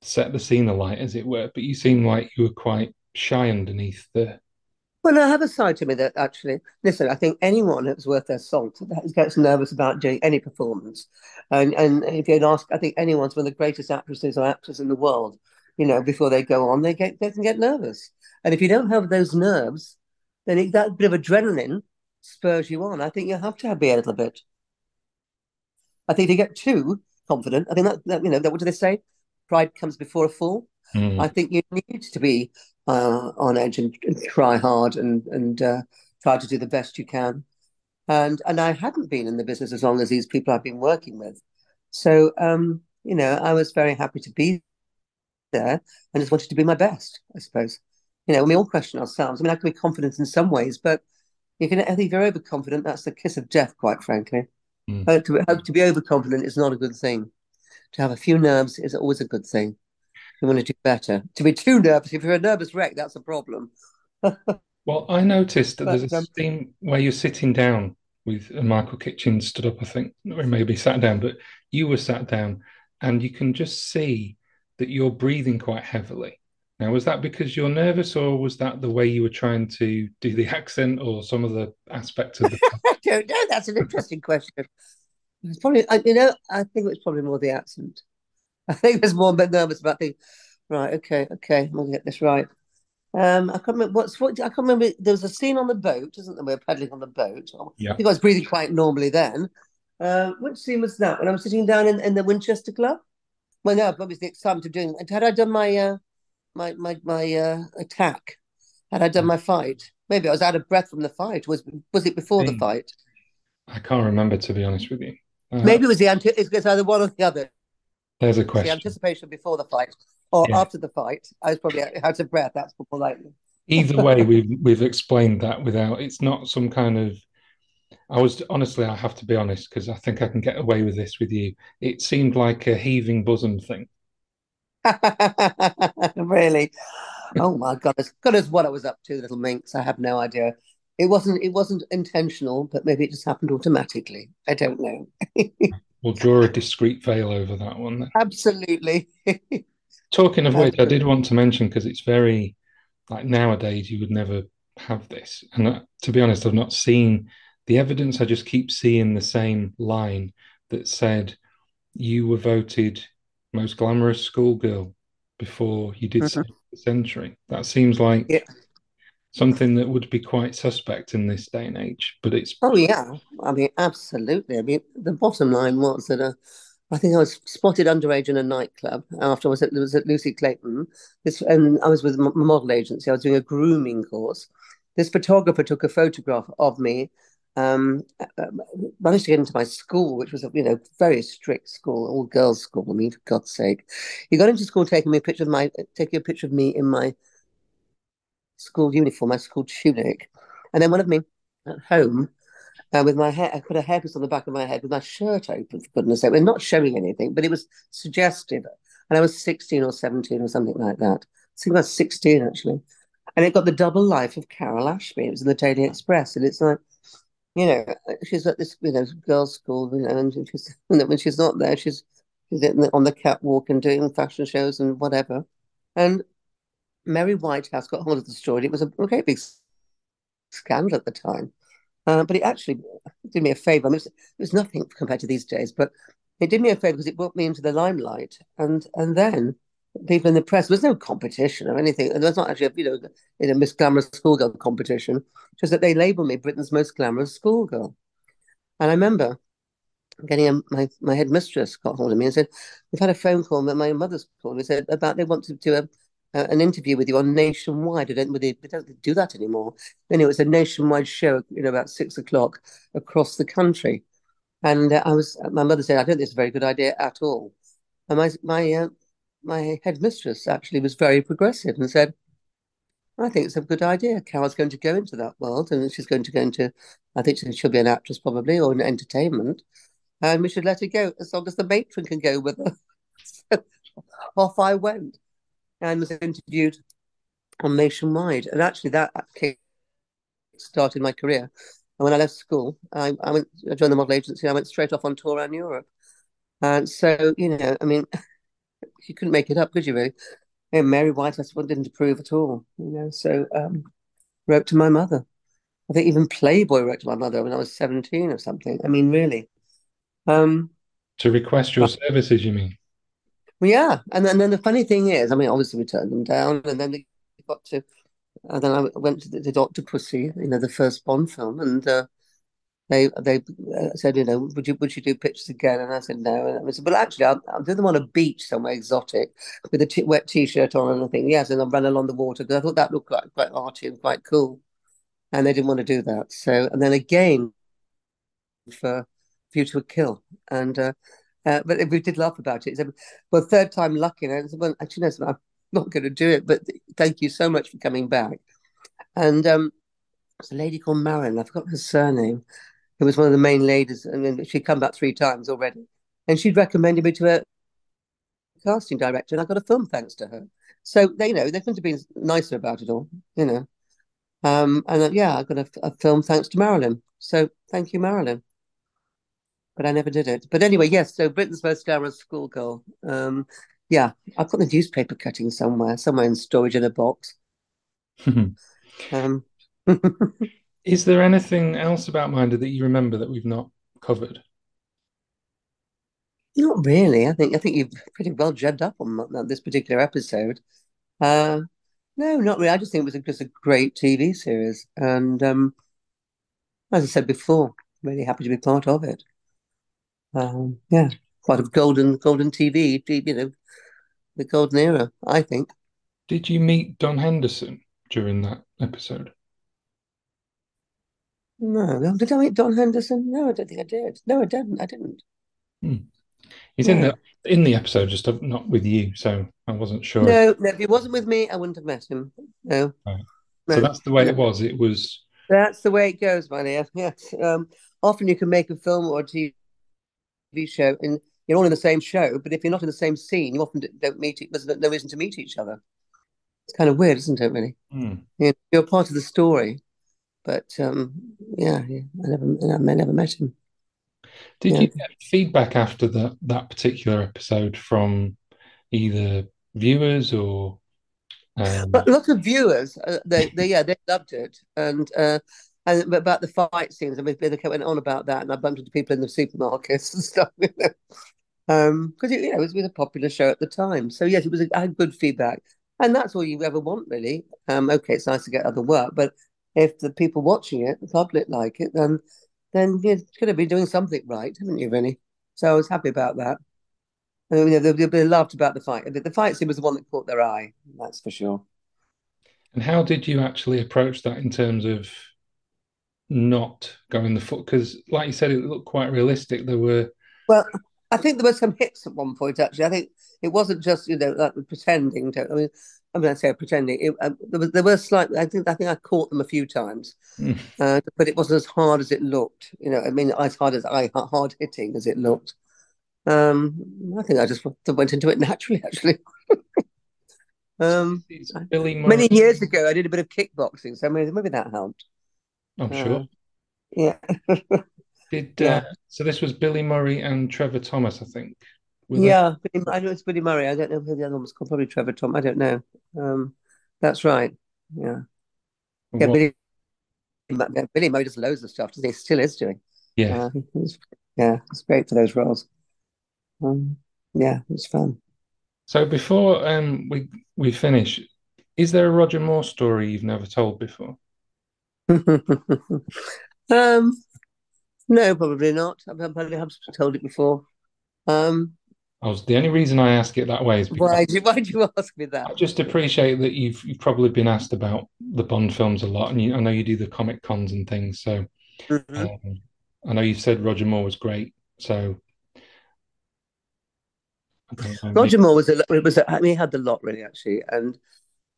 set the scene alight, as it were. But you seem like you were quite shy underneath the. Well, I have a side to me that actually, listen, I think anyone that's worth their salt gets nervous about doing any performance. And and if you'd ask, I think anyone's one of the greatest actresses or actors in the world, you know, before they go on, they get they can get nervous. And if you don't have those nerves, then it, that bit of adrenaline spurs you on. I think you have to be a little bit. I think if you get too confident, I think that, that you know, that, what do they say? Pride comes before a fall. Mm. I think you need to be uh, on edge and, and try hard and and uh, try to do the best you can. And and I hadn't been in the business as long as these people I've been working with, so um, you know I was very happy to be there and just wanted to be my best. I suppose you know we all question ourselves. I mean I can be confident in some ways, but you can I think if you're overconfident, that's the kiss of death. Quite frankly, Mm. uh, to, uh, to be overconfident is not a good thing. To have a few nerves is always a good thing. You want to do better. To be too nervous, if you're a nervous wreck, that's a problem. [laughs] Well, I noticed that there's a um, scene where you're sitting down with Michael Kitchen stood up, I think, or maybe sat down, but you were sat down, and you can just see that you're breathing quite heavily. Now, was that because you're nervous, or was that the way you were trying to do the accent, or some of the aspects of the? I don't know. That's an interesting question. It's probably, I- you know, I think it was probably more the accent. I think there's more nervous about the right. Okay, okay, I'm gonna get this right. Um, I can't remember what's what. I can't remember. There was a scene on the boat, isn't there? We were paddling on the boat. I Yeah. think I was breathing quite normally then. Uh, which scene was that? When I was sitting down in, in the Winchester Club. Well, no, obviously excited of doing. And had I done my uh, my my my uh, attack? Had I done my fight? Maybe I was out of breath from the fight. Was was it before the fight? I can't remember, to be honest with you. Uh, Maybe it was the it's it's either one or the other. there's a It's the anticipation before the fight or Yeah. after the fight. I was probably out of breath. That's more likely. Either way, we've we've explained that without. It's not some kind of. I was honestly, I have to be honest because I think I can get away with this with you. It seemed like a heaving bosom thing. [laughs] really. oh my God, God knows what I was up to, little minx. I have no idea. It wasn't. It wasn't intentional, but maybe it just happened automatically. I don't know. [laughs] we'll draw a discreet veil over that one. Then. Absolutely. [laughs] Talking of which, I did want to mention because it's very like nowadays you would never have this, and uh, to be honest, I've not seen the evidence. I just keep seeing the same line that said you were voted most glamorous schoolgirl before you did Mhm. the century. That seems like Yeah. something that would be quite suspect in this day and age, but it's Oh yeah, I mean, absolutely. I mean, the bottom line was that uh, I think I was spotted underage in a nightclub after I was at, was at Lucy Clayton. This, and I was with a model agency. I was doing a grooming course. This photographer took a photograph of me. Um, managed to get into my school, which was a you know very strict school, all girls school. I mean, for God's sake, he got into school taking me a picture of my taking a picture of me in my school uniform, my school tunic, and then one of me at home uh, with my hair. I put a hairpiece on the back of my head with my shirt open, for goodness sake. We're not showing anything, but it was suggestive. And I was 16 or 17 or something like that. I think I was 16 actually. And it got the double life of Carole Ashby. It was in the Daily Express. And it's like, you know, she's at this, you know, girls' school, you know, and she's, you know, when she's not there, she's, she's on the catwalk and doing fashion shows and whatever. And Mary Whitehouse got hold of the story. It was a great big scandal at the time. Uh, but it actually did me a favor. I mean, it was, it was nothing compared to these days, but it did me a favor because it brought me into the limelight. And and then people in the press, there was no competition or anything. There was not actually, a, you know, in a Miss Glamorous Schoolgirl competition, just that they labeled me Britain's most glamorous schoolgirl. And I remember getting a, my my headmistress got hold of me and said, "We've had a phone call that my mother's called me said about they want to do a." An interview with you on nationwide. I don't, they, they don't do that anymore. Then it was a nationwide show, you know, about six o'clock across the country. And uh, I was, my mother said, I don't think it's a very good idea at all. And my my uh, my headmistress actually was very progressive and said, I think it's a good idea. Carole's going to go into that world and she's going to go into, I think she'll be an actress probably or in entertainment. And we should let her go as long as the matron can go with her. so [laughs] off I went and was interviewed on Nationwide. And actually, that started my career. And when I left school, I, I went I joined the model agency. And I went straight off on tour around Europe. And so, you know, I mean, you couldn't make it up, could you? Really? And Mary Whitehouse didn't approve at all. You know, so um, wrote to my mother. I think even Playboy wrote to my mother when I was seventeen or something. I mean, really. Um, to request your services, you mean? well, yeah, and then, then the funny thing is, I mean, obviously we turned them down, and then they got to, and then I went to the, the Octopussy, you know, the first Bond film, and uh, they they uh, said, you know, would you would you do pictures again? And I said no, and I said, but actually, I'll, I'll do them on a beach somewhere exotic with a t- wet t-shirt on and I think yes, and I'll run along the water because I thought that looked quite quite arty and quite cool, and they didn't want to do that. So and then again for View to a Kill, and. Uh, uh, but we did laugh about it. Said, well, third time lucky. And I said, well, actually, no, I'm not going to do it, but thank you so much for coming back. And um, there's a lady called Marin, I forgot her surname, who was one of the main ladies, and then she'd come back three times already. And she'd recommended me to a casting director, and I got a film thanks to her. So, they, you know, they couldn't have been nicer about it all, you know. Um, and uh, yeah, I got a, a film thanks to Marilyn. So, thank you, Marilyn but I never did it. But anyway, yes. So Britain's most glamorous schoolgirl. Um, yeah, I've got the newspaper cutting somewhere, somewhere in storage in a box. [laughs] um, [laughs] Is there anything else about Minder that you remember that we've not covered? not really. I think I think you've pretty well jammed up on, on this particular episode. Uh, no, not really. I just think it was a, just a great TV series, and um, as I said before, really happy to be part of it. Um, yeah, part of golden golden TV, you know, the golden era, I think. Did you meet Don Henderson during that episode? No, did I meet Don Henderson? No, I don't think I did. No, I didn't. I didn't. Hmm. He's in the in the episode, just not with you, so I wasn't sure. No, no, if he wasn't with me, I wouldn't have met him. No. Right. No. So that's the way it was. It was That's the way it goes, my dear. [laughs] Yes. Um, often you can make a film or a TV show and you're all in the same show, but if you're not in the same scene, you often don't meet. There's no reason to meet each other. It's kind of weird, isn't it? Really, Hmm. you know, you're part of the story, but um, yeah, yeah, I never, I never met him. Did Yeah. you get feedback after that that particular episode from either viewers or um, But lots of viewers, uh, they, they, yeah, they loved it, and uh, and about the fight scenes, I mean, they kept went on about that, and I bumped into people in the supermarkets [laughs] and stuff, you know, um, because it, you know, it was, it was a popular show at the time. So yes, it was. I had good feedback, and that's all you ever want, really. Um, okay, it's nice to get other work, but if the people watching it, the public like it, then then you're going to be doing something right, haven't you, really? So I was happy about that. And, you know, they, they laughed about the fight. The, the fight scene was the one that caught their eye. That's for sure. and how did you actually approach that in terms of not going the foot? Because, like you said, it looked quite realistic. There were Well, I think there were some hits at one point. Actually, I think it wasn't just you know like pretending to. I mean, I mean, I say pretending. It, uh, there was there were slight. I think I think I caught them a few times, Mm. uh, but it wasn't as hard as it looked. You know, I mean, as hard as I hard hitting as it looked. Um, I think I just went into it naturally. [laughs] Actually, um, Billy many years ago, I did a bit of kickboxing, so maybe, maybe that helped. I'm Uh, sure. Yeah. [laughs] Did yeah. uh, so? This was Billy Murray and Trevor Thomas, I think. Yeah, Billy, I know it's Billy Murray. I don't know who the other one was called. Probably Trevor Tom. I don't know. Um, that's right. Yeah, yeah. What- Billy, Billy Murray does loads of stuff. He? Still is doing. yeah. Uh, he's, yeah, it's great for those roles. Um, yeah, it's fun. So before um we we finish, is there a Roger Moore story you've never told before? [laughs] um, no, probably not. I've I've probably have told it before. Um, I was the only reason I ask it that way is because why why do you ask me that? I just appreciate that you've you've probably been asked about the Bond films a lot, and you, I know you do the comic cons and things. So Mhm. um, I know you've said Roger Moore was great. So Roger Moore was a was a, I mean, he had the lot really actually, and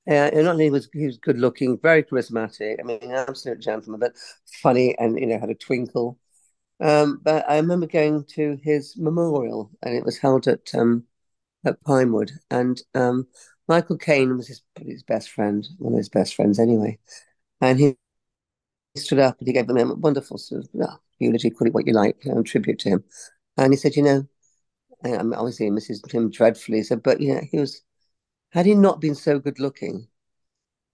uh, and not only was he was good looking, very charismatic. I mean, an absolute gentleman, but funny and you know had a twinkle. Um, but I remember going to his memorial, and it was held at um at Pinewood, and um Michael Caine was his his best friend, one of his best friends anyway, and he stood up and he gave them a wonderful sort of eulogy, call it what you like, um, tribute to him, and he said, you know. I mean, obviously, misses him dreadfully. So, but you know, he was, had he not been so good looking,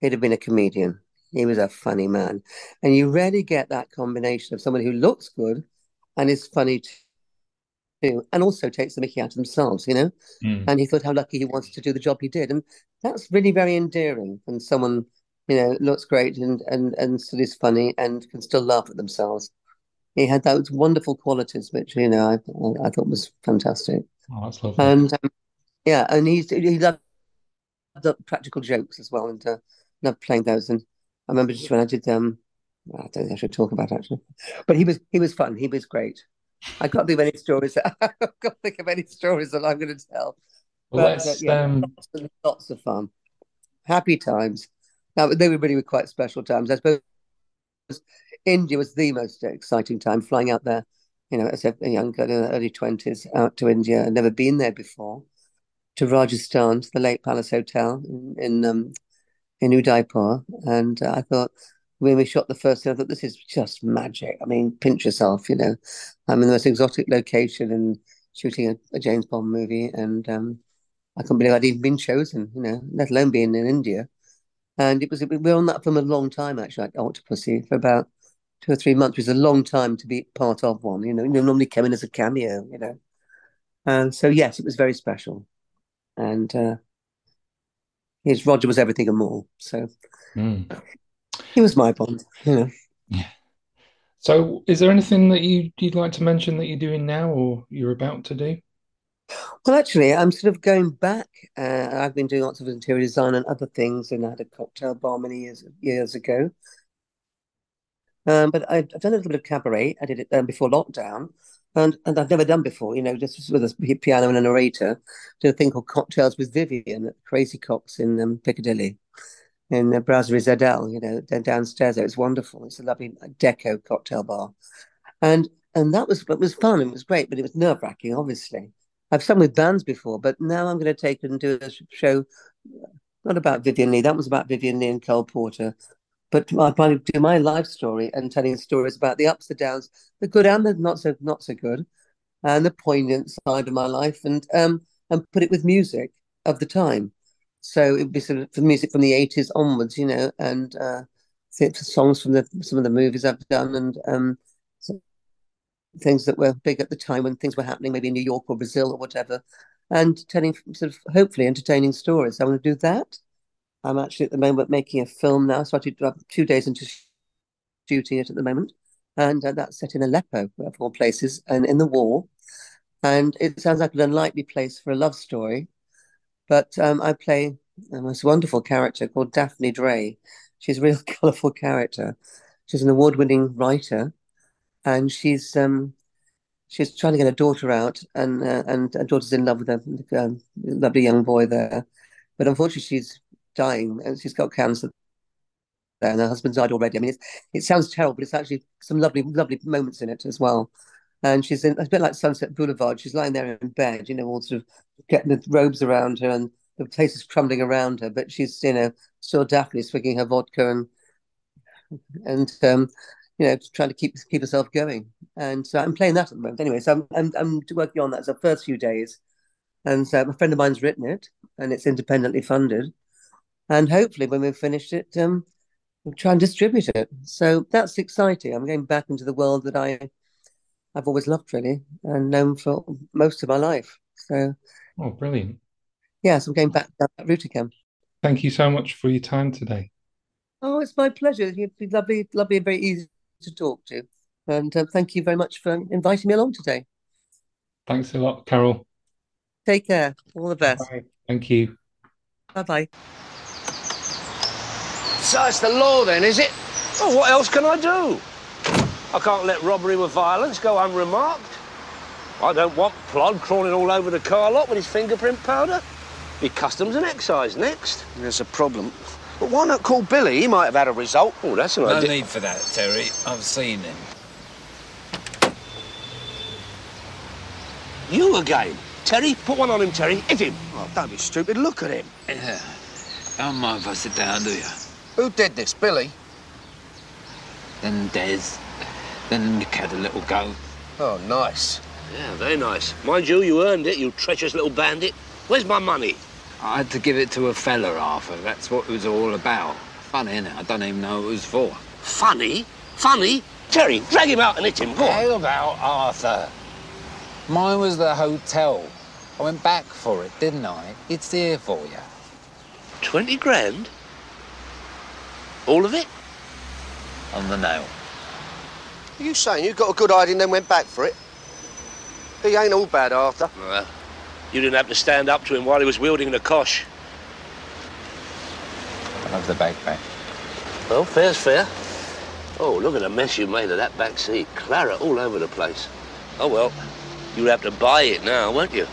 he'd have been a comedian. He was a funny man. And you rarely get that combination of someone who looks good and is funny too, and also takes the mickey out of themselves, you know? Mm. And he thought how lucky he was to do the job he did. And that's really very endearing when someone, you know, looks great and, and, and still is funny and can still laugh at themselves. He had those wonderful qualities, which, you know, I, I thought was fantastic. Oh, that's lovely. And um, yeah, and he's he loved the practical jokes as well, and uh, loved playing those. And I remember just when I did um, I don't think I should talk about it, actually, but he was he was fun. He was great. I can't think of any stories. [laughs] I can't think of any stories that I'm going to tell. Well, But, yeah, um, lots, and lots of fun, happy times. Now they were really quite special times. I suppose India was the most exciting time. Flying out there, you know, as a young girl in the early twenties, out to India. I'd never been there before. To Rajasthan, to the Lake Palace Hotel in in, um, in Udaipur, and uh, I thought when we shot the first scene, I thought this is just magic. I mean, pinch yourself, you know. I'm in the most exotic location and shooting a, a James Bond movie, and um, I couldn't believe I'd even been chosen, you know, let alone being in India. And it was we were on that film a long time actually, like Octopussy, for about two or three months, which is a long time to be part of one. You know, you normally come in as a cameo, you know. And so yes, it was very special. And uh his Roger was everything and more. So mm. he was my Bond, you know. Yeah. So is there anything that you you'd like to mention that you're doing now or you're about to do? Well, actually, I'm sort of going back. Uh, I've been doing lots of interior design and other things, and I had a cocktail bar many years years ago. Um, but I've, I've done a little bit of cabaret. I did it um, before lockdown, and and I've never done before. You know, just with a piano and a narrator. Did a thing called Cocktails with Vivien at Crazy Coqs in um, Piccadilly, in uh, Brasserie Zedel. You know, downstairs. It was wonderful. It's a lovely uh, deco cocktail bar, and and that was it was fun. It was great, but it was nerve wracking, obviously. I've sung with bands before, but now I'm going to take and do a show not about Vivien Leigh. That was about Vivien Leigh and Cole Porter. But I to do my life story and telling stories about the ups, and downs, the good and the not so not so good, and the poignant side of my life, and um and put it with music of the time. So it would be sort of the music from the eighties onwards, you know, and uh, songs from the some of the movies I've done, and um, things that were big at the time when things were happening, maybe in New York or Brazil or whatever, and telling sort of hopefully entertaining stories. I want to do that. I'm actually at the moment making a film now, so I do have two days into shooting it at the moment, and uh, that's set in Aleppo, of all places, and in the war. And it sounds like an unlikely place for a love story, but um, I play a most wonderful character called Daphne Dre. She's a real [laughs] colourful character. She's an award-winning writer, and she's um, she's trying to get her daughter out, and uh, and her daughter's in love with a um, lovely young boy there, but unfortunately she's dying and she's got cancer. There, and her husband's died already. I mean, it sounds terrible, but it's actually some lovely, lovely moments in it as well. And she's in a bit like Sunset Boulevard. She's lying there in bed, you know, all sort of getting the robes around her, and the place is crumbling around her. But she's, you know, still Daphne swigging her vodka and and um, you know, trying to keep keep herself going. And so I'm playing that at the moment. Anyway, so I'm I'm, I'm working on that. So the first few days, and so a friend of mine's written it, and it's independently funded. And hopefully, when we've finished it, um, we'll try and distribute it. So that's exciting. I'm going back into the world that I I've always loved really and known for most of my life. So, oh, brilliant! Yes, yeah, so I'm going back down that route again. Thank you so much for your time today. Oh, it's my pleasure. You've been lovely, lovely, and very easy to talk to. And uh, thank you very much for inviting me along today. Thanks a lot, Carole. Take care. All the best. Bye. Thank you. Bye bye. So it's the law then, is it? Well, what else can I do? I can't let robbery with violence go unremarked. I don't want Plod crawling all over the car lot with his fingerprint powder. Be customs and excise next. There's a problem. But why not call Billy? He might have had a result. Oh, that's an No idea. need for that, Terry. I've seen him. You again. Terry, put one on him, Terry. Hit him. Oh, don't be stupid. Look at him. Yeah. Don't mind if I sit down, do you? Who did this, Billy? Then Des. Then Nick had a little go. Oh, nice. Yeah, very nice. Mind you, you earned it, you treacherous little bandit. Where's my money? I had to give it to a fella, Arthur. That's what it was all about. Funny, innit? I don't even know what it was for. Funny? Funny? Terry, drag him out and hit him. Go on. How about Arthur? Mine was the hotel. I went back for it, didn't I? It's here for you. Twenty grand? All of it? On the nail. Are you saying you got a good idea and then went back for it? He ain't all bad, Arthur. Well, you didn't have to stand up to him while he was wielding the cosh. I love the bag back. Well, fair's fair. Oh, look at the mess you made of that back seat. Claret all over the place. Oh, well, you'll have to buy it now, won't you?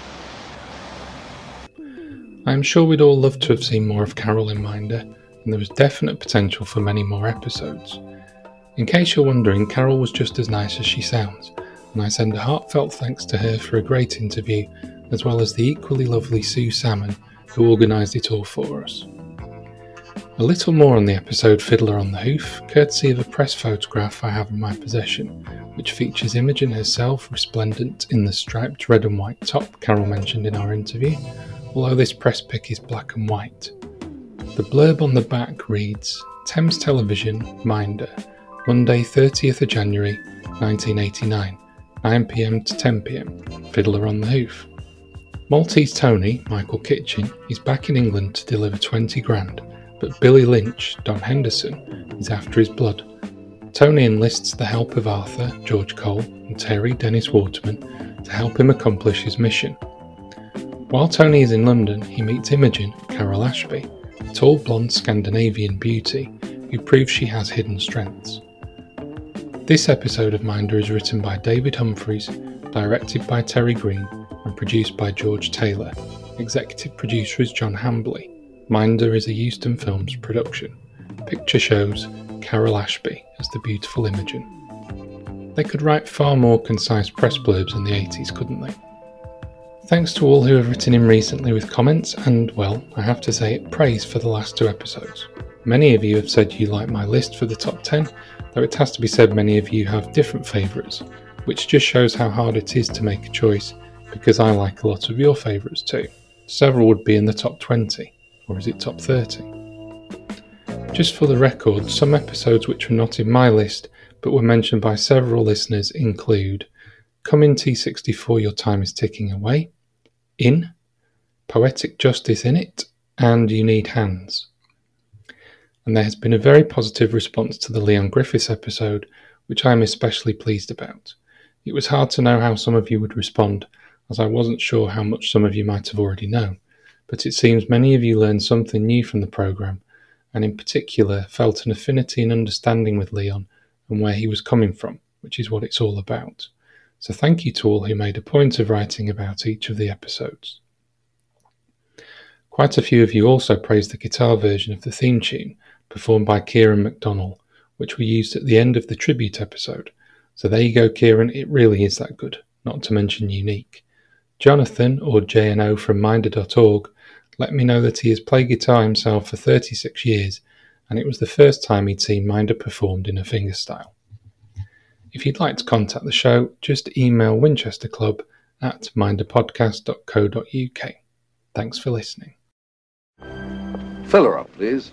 I am sure we'd all love to have seen more of Carole in Minder, and there was definite potential for many more episodes. In case you're wondering, Carole was just as nice as she sounds, and I send a heartfelt thanks to her for a great interview, as well as the equally lovely Sue Salmon, who organised it all for us. A little more on the episode Fiddler on the Hoof, courtesy of a press photograph I have in my possession, which features Imogen herself resplendent in the striped red and white top Carole mentioned in our interview, although this press pic is black and white. The blurb on the back reads Thames Television, Minder, Monday 30th of January 1989, 9pm to 10pm, Fiddler on the Hoof. Maltese Tony, Michael Kitchen, is back in England to deliver 20 grand, but Billy Lynch, Don Henderson, is after his blood. Tony enlists the help of Arthur, George Cole, and Terry Dennis Waterman to help him accomplish his mission. While Tony is in London, he meets Imogen, Carole Ashby, tall blonde Scandinavian beauty who proves she has hidden strengths. This episode of Minder is written by David Humphreys, directed by Terry Green, and produced by George Taylor. Executive producer is John Hambley. Minder is a Euston Films production. Picture shows Carole Ashby as the beautiful Imogen. They could write far more concise press blurbs in the 80s, couldn't they? Thanks to all who have written in recently with comments and, well, I have to say, praise for the last two episodes. Many of you have said you like my list for the top 10, though it has to be said many of you have different favourites, which just shows how hard it is to make a choice because I like a lot of your favourites too. Several would be in the top 20, or is it top 30? Just for the record, some episodes which were not in my list but were mentioned by several listeners include Come in T64 Your Time is Ticking Away, In, Poetic Justice Innit, and You Need Hands. And there has been a very positive response to the Leon Griffiths episode, which I am especially pleased about. It was hard to know how some of you would respond, as I wasn't sure how much some of you might have already known, but it seems many of you learned something new from the programme, and in particular felt an affinity and understanding with Leon and where he was coming from, which is what it's all about. So thank you to all who made a point of writing about each of the episodes. Quite a few of you also praised the guitar version of the theme tune, performed by Kieran McDonnell, which we used at the end of the tribute episode. So there you go, Kieran, it really is that good, not to mention unique. Jonathan, or JNO from Minder.org, let me know that he has played guitar himself for 36 years, and it was the first time he'd seen Minder performed in a fingerstyle. If you'd like to contact the show, just email Winchester Club at minderpodcast.co.uk. Thanks for listening. Fill her up, please.